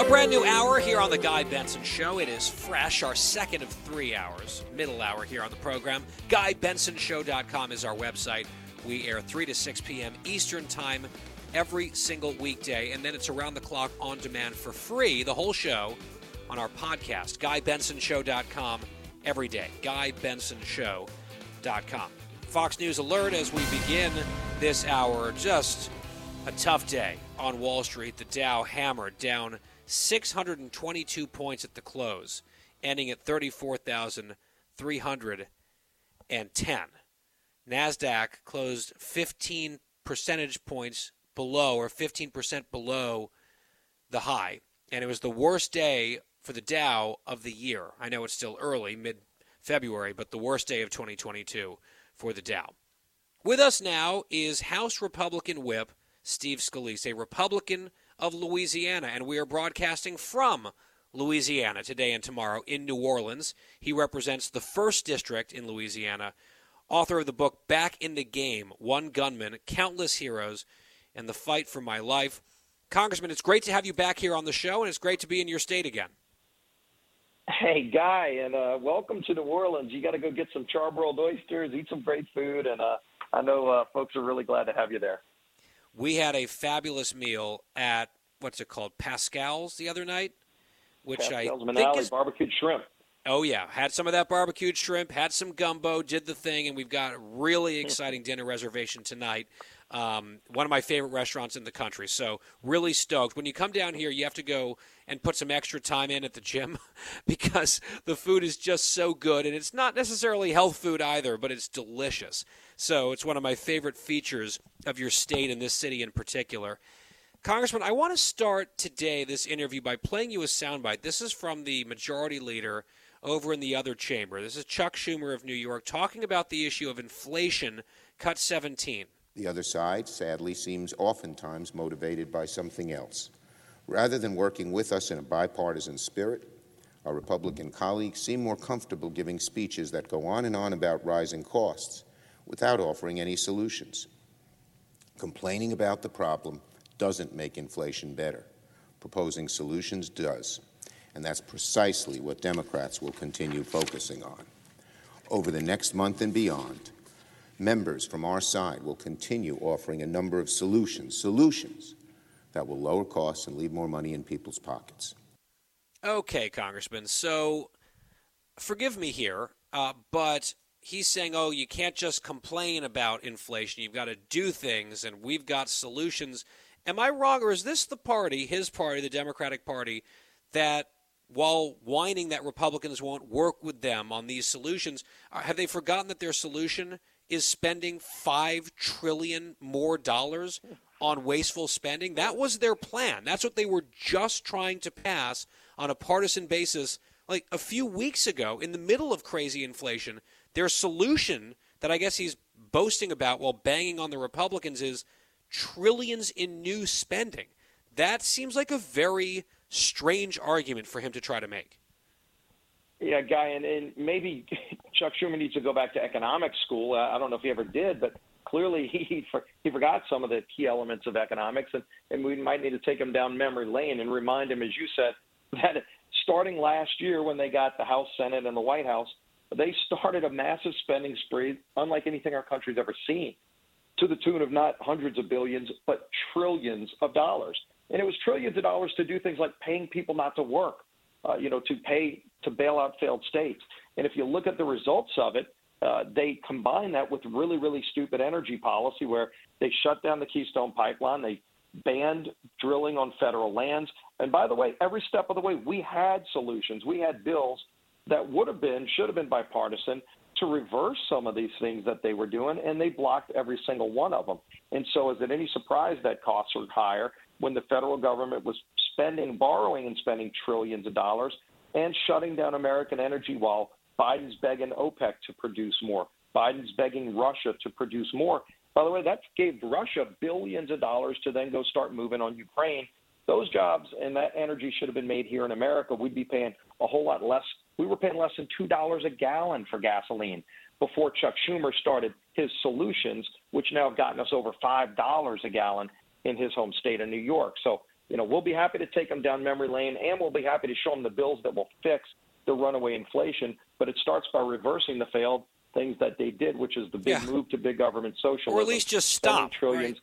A brand new hour here on the Guy Benson Show. It is fresh, our second of three hours, middle hour here on the program. GuyBensonShow.com is our website. We air 3 to 6 p.m. Eastern Time every single weekday, and then it's around the clock on demand for free, the whole show, on our podcast. GuyBensonShow.com every day. GuyBensonShow.com. Fox News alert as we begin this hour. Just a tough day on Wall Street. The Dow hammered down 622 points at the close, ending at 34,310. NASDAQ closed 15 percentage points below, or 15% below the high. And it was the worst day for the Dow of the year. I know it's still early, mid February, but the worst day of 2022 for the Dow. With us now is House Republican Whip Steve Scalise, a Republican of Louisiana, and we are broadcasting from Louisiana today and tomorrow in New Orleans. He represents the first district in Louisiana, author of the book Back in the Game One Gunman, Countless Heroes, and the Fight for My Life. Congressman, it's great to have you back here on the show, and it's great to be in your state again. Hey, Guy, and uh, welcome to New Orleans. You got to go get some charbroiled oysters, eat some great food, and uh, I know uh, folks are really glad to have you there we had a fabulous meal at what's it called Pascal's the other night, which Pascal's I Manale, think is barbecued shrimp. Oh yeah, had some of that barbecued shrimp, had some gumbo, did the thing, and we've got a really mm-hmm. exciting dinner reservation tonight. Um, one of my favorite restaurants in the country. So really stoked. When you come down here, you have to go and put some extra time in at the gym because the food is just so good, and it's not necessarily health food either, but it's delicious. So it's one of my favorite features of your state and this city in particular. Congressman, I want to start today this interview by playing you a soundbite. This is from the majority leader over in the other chamber. This is Chuck Schumer of New York talking about the issue of inflation, cut 17. The other side, sadly, seems oftentimes motivated by something else. Rather than working with us in a bipartisan spirit, our Republican colleagues seem more comfortable giving speeches that go on and on about rising costs without offering any solutions. Complaining about the problem doesn't make inflation better. Proposing solutions does. And that's precisely what Democrats will continue focusing on. Over the next month and beyond, members from our side will continue offering a number of solutions, solutions that will lower costs and leave more money in people's pockets. Okay, Congressman. So forgive me here, uh, but he's saying, oh, you can't just complain about inflation. You've got to do things, and we've got solutions. Am I wrong, or is this the party, his party, the Democratic Party, that while whining that Republicans won't work with them on these solutions, uh, have they forgotten that their solution is spending five trillion more dollars on wasteful spending? That was their plan. That's what they were just trying to pass on a partisan basis like a few weeks ago in the middle of crazy inflation their solution that I guess he's boasting about while banging on the Republicans is trillions in new spending. That seems like a very strange argument for him to try to make. Yeah, Guy, and, and maybe Chuck Schumer needs to go back to economics school. Uh, I don't know if he ever did, but clearly he he forgot some of the key elements of economics, and, and we might need to take him down memory lane and remind him, as you said, that starting last year when they got the House, Senate, and the White House, they started a massive spending spree unlike anything our country's ever seen, to the tune of not hundreds of billions, but trillions of dollars. And it was trillions of dollars to do things like paying people not to work, uh, you know, to pay to bail out failed states. And if you look at the results of it, uh, they combine that with really, really stupid energy policy where they shut down the Keystone Pipeline, they banned drilling on federal lands. And by the way, every step of the way, we had solutions. We had bills that would have been, should have been bipartisan to reverse some of these things that they were doing, and they blocked every single one of them. And so, is it any surprise that costs are higher when the federal government was spending, borrowing and spending trillions of dollars, and shutting down American energy while Biden's begging OPEC to produce more. Biden's begging Russia to produce more. By the way, that gave Russia billions of dollars to then go start moving on Ukraine. Those jobs and that energy should have been made here in America. We'd be paying a whole lot less. We were paying less than $2 a gallon for gasoline before Chuck Schumer started his solutions, which now have gotten us over $5 a gallon in his home state of New York. So, you know, we'll be happy to take them down memory lane and we'll be happy to show them the bills that will fix the runaway inflation. But it starts by reversing the failed things that they did, which is the big Yeah. move to big government socialism. Or at least just stop, trillions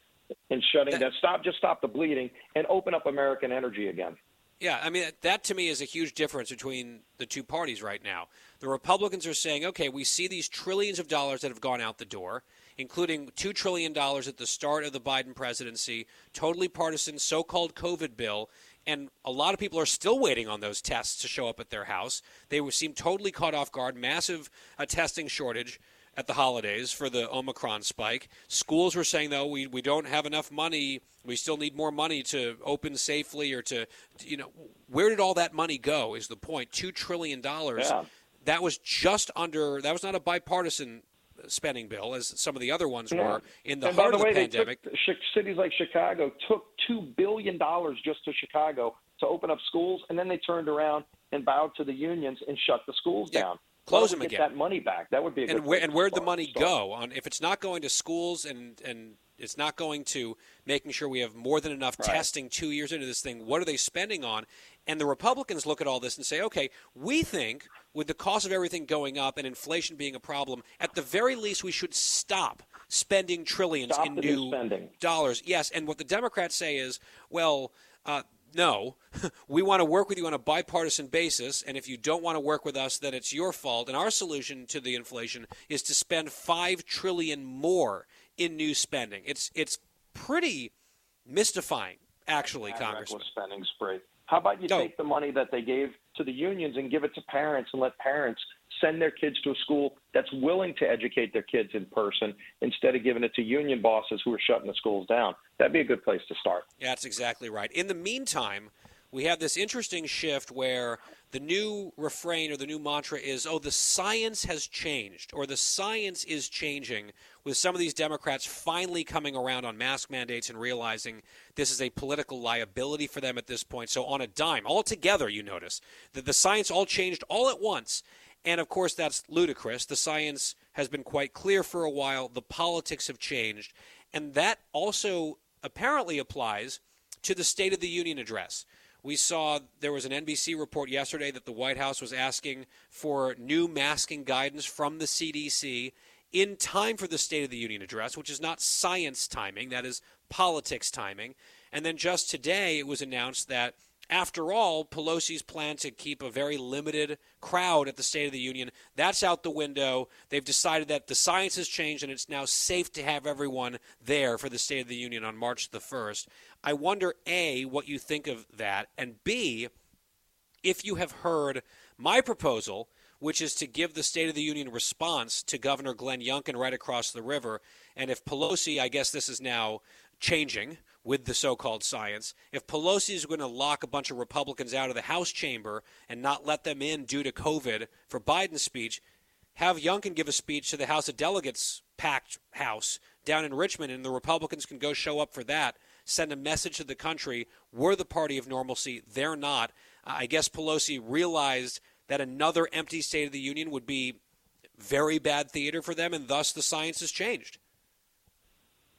and shutting That- down. Stop, just stop the bleeding and open up American energy again. Yeah, I mean that to me is a huge difference between the two parties right now. The Republicans are saying, "Okay, we see these trillions of dollars that have gone out the door, including 2 trillion dollars at the start of the Biden presidency, totally partisan so-called COVID bill, and a lot of people are still waiting on those tests to show up at their house. They seem totally caught off guard, massive uh, testing shortage." At the holidays for the Omicron spike. Schools were saying, though, we, we don't have enough money. We still need more money to open safely or to, you know, where did all that money go is the point. $2 trillion. Yeah. That was just under, that was not a bipartisan spending bill as some of the other ones Yeah. were in the and heart the of way, the they pandemic. took cities like Chicago took two billion dollars just to Chicago to open up schools, and then they turned around and bowed to the unions and shut the schools Yeah, down. Close them again. That money back. That would be a good and where and where'd the money start. go on if it's not going to schools and and it's not going to making sure we have more than enough Right. testing two years into this thing what are they spending on and the republicans look at all this and say okay we think with the cost of everything going up and inflation being a problem at the very least we should stop spending trillions Stop in new spending. dollars yes and what the democrats say is well uh, no, we want to work with you on a bipartisan basis, and if you don't want to work with us, then it's your fault. And our solution to the inflation is to spend five trillion more in new spending. It's it's pretty mystifying, actually, Mad Congressman. spending spree. How about you No. take the money that they gave to the unions and give it to parents and let parents send their kids to a school that's willing to educate their kids in person instead of giving it to union bosses who are shutting the schools down? That'd be a good place to start. Yeah, that's exactly right. In the meantime, we have this interesting shift where the new refrain or the new mantra is, oh, the science has changed, or the science is changing, with some of these Democrats finally coming around on mask mandates and realizing this is a political liability for them at this point. So, on a dime, all together, you notice that the science all changed all at once. And of course, that's ludicrous. The science has been quite clear for a while, the politics have changed. And that also apparently applies to the State of the Union address. We saw there was an NBC report yesterday that the White House was asking for new masking guidance from the CDC in time for the State of the Union address, which is not science timing, that is politics timing. And then just today it was announced that after all, Pelosi's plan to keep a very limited crowd at the State of the Union, that's out the window. They've decided that the science has changed and it's now safe to have everyone there for the State of the Union on March the 1st. I wonder, A, what you think of that, and B, if you have heard my proposal, which is to give the State of the Union response to Governor Glenn Youngkin right across the river, and if Pelosi, I guess this is now changing with the so-called science, if Pelosi is going to lock a bunch of Republicans out of the House chamber and not let them in due to COVID for Biden's speech, have Youngkin give a speech to the House of Delegates packed house down in Richmond, and the Republicans can go show up for that, send a message to the country, we're the party of normalcy, they're not. I guess Pelosi realized that another empty State of the Union would be very bad theater for them, and thus the science has changed.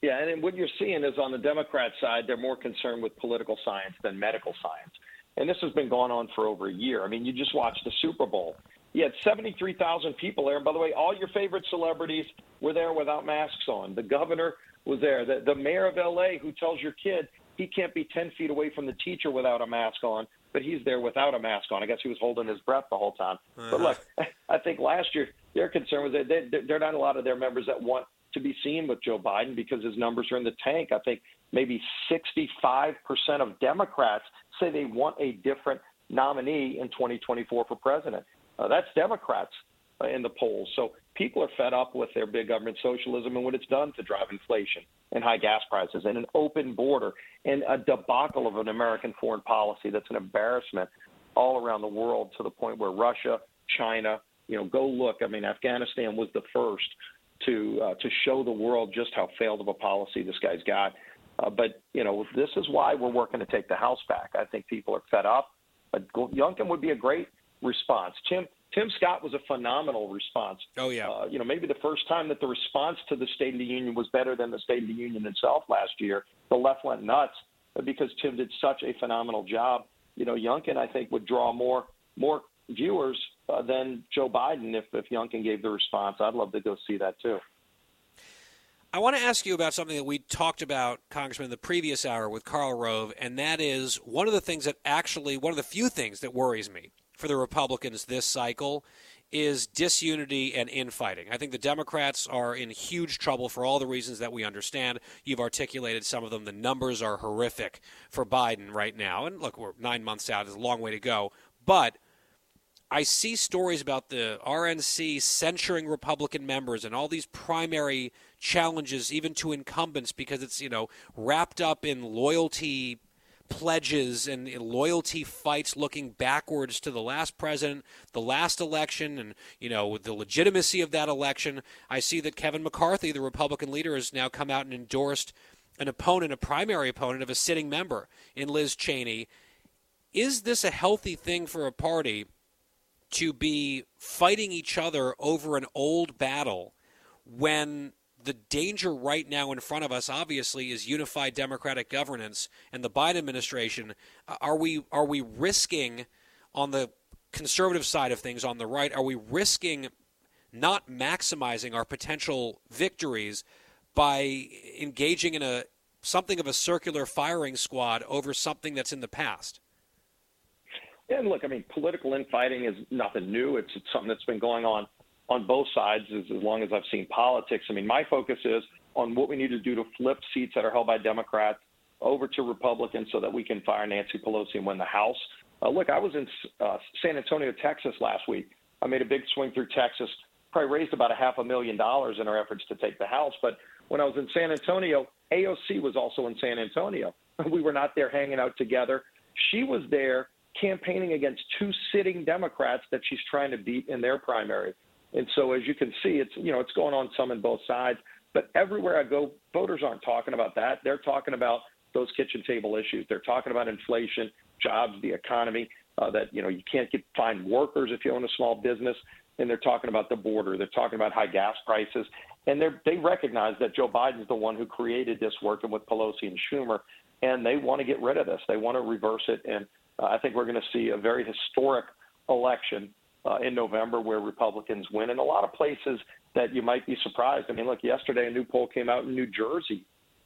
Yeah, and then what you're seeing is on the Democrat side, they're more concerned with political science than medical science. And this has been going on for over a year. I mean, you just watched the Super Bowl. You had 73,000 people there. And by the way, all your favorite celebrities were there without masks on. The governor was there. The, the mayor of L.A., who tells your kid he can't be 10 feet away from the teacher without a mask on, but he's there without a mask on. I guess he was holding his breath the whole time. But uh-huh. look, I think last year their concern was that they, they're not a lot of their members that want to be seen with Joe Biden because his numbers are in the tank. I think maybe 65% of Democrats say they want a different nominee in 2024 for president. Uh, that's Democrats uh, in the polls. So people are fed up with their big government socialism and what it's done to drive inflation and high gas prices and an open border and a debacle of an American foreign policy that's an embarrassment all around the world to the point where Russia, China, you know, go look. I mean, Afghanistan was the first to uh, to show the world just how failed of a policy this guy's got. Uh, but you know, this is why we're working to take the House back. I think people are fed up. But Youngkin would be a great response. Tim Tim Scott was a phenomenal response. Oh yeah. Uh, you know, maybe the first time that the response to the State of the Union was better than the State of the Union itself last year. The left went nuts because Tim did such a phenomenal job. You know, Youngkin I think would draw more more viewers uh, than Joe Biden if if Youngkin gave the response. I'd love to go see that too. I want to ask you about something that we talked about, Congressman, in the previous hour with Karl Rove, and that is one of the things that actually, one of the few things that worries me for the Republicans this cycle is disunity and infighting. I think the Democrats are in huge trouble for all the reasons that we understand. You've articulated some of them. The numbers are horrific for Biden right now. And look, we're nine months out, there's a long way to go. But I see stories about the RNC censuring Republican members and all these primary challenges, even to incumbents, because it's you know wrapped up in loyalty pledges and loyalty fights looking backwards to the last president, the last election, and you know the legitimacy of that election. I see that Kevin McCarthy, the Republican leader, has now come out and endorsed an opponent, a primary opponent of a sitting member in Liz Cheney. Is this a healthy thing for a party? To be fighting each other over an old battle when the danger right now in front of us obviously is unified democratic governance and the Biden administration. Uh, are we are we risking on the conservative side of things on the right are we risking not maximizing our potential victories by engaging in a something of a circular firing squad over something that's in the past and look, I mean, political infighting is nothing new. It's, it's something that's been going on on both sides as, as long as I've seen politics. I mean, my focus is on what we need to do to flip seats that are held by Democrats over to Republicans so that we can fire Nancy Pelosi and win the House. Uh, look, I was in uh, San Antonio, Texas last week. I made a big swing through Texas, probably raised about a half a million dollars in our efforts to take the House. But when I was in San Antonio, AOC was also in San Antonio. We were not there hanging out together. She was there campaigning against two sitting Democrats that she's trying to beat in their primary. And so, as you can see, it's you know it's going on some in both sides. But everywhere I go, voters aren't talking about that. They're talking about those kitchen table issues. They're talking about inflation, jobs, the economy. Uh, that you know you can't get find workers if you own a small business, and they're talking about the border. They're talking about high gas prices, and they they recognize that Joe Biden's the one who created this, working with Pelosi and Schumer, and they want to get rid of this. They want to reverse it and uh, I think we're going to see a very historic election uh, in November where Republicans win in a lot of places that you might be surprised. I mean, look, yesterday a new poll came out in New Jersey,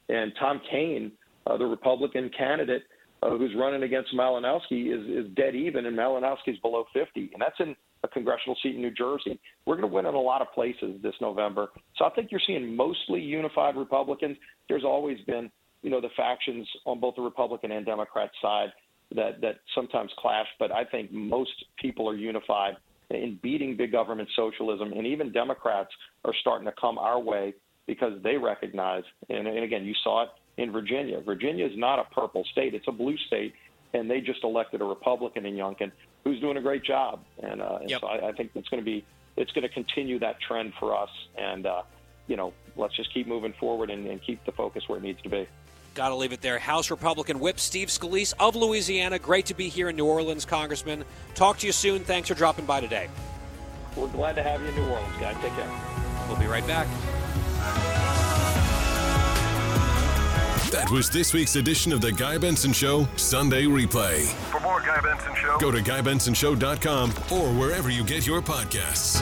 and Tom Kean, uh, the Republican candidate uh, who's running against Malinowski, is, is dead even, and Malinowski's below 50, and that's in a congressional seat in New Jersey. We're going to win in a lot of places this November. So I think you're seeing mostly unified Republicans. There's always been, you know, the factions on both the Republican and Democrat side that that sometimes clash, but I think most people are unified in beating big government socialism, and even Democrats are starting to come our way because they recognize. And, and again, you saw it in Virginia. Virginia is not a purple state; it's a blue state, and they just elected a Republican in Youngkin who's doing a great job. And, uh, and yep. so I, I think it's going to be it's going to continue that trend for us. And uh, you know, let's just keep moving forward and, and keep the focus where it needs to be. Got to leave it there. House Republican Whip Steve Scalise of Louisiana. Great to be here in New Orleans, Congressman. Talk to you soon. Thanks for dropping by today. We're glad to have you in New Orleans, guys. Take care. We'll be right back. That was this week's edition of the Guy Benson Show Sunday Replay. For more Guy Benson Show, go to GuyBensonShow.com or wherever you get your podcasts.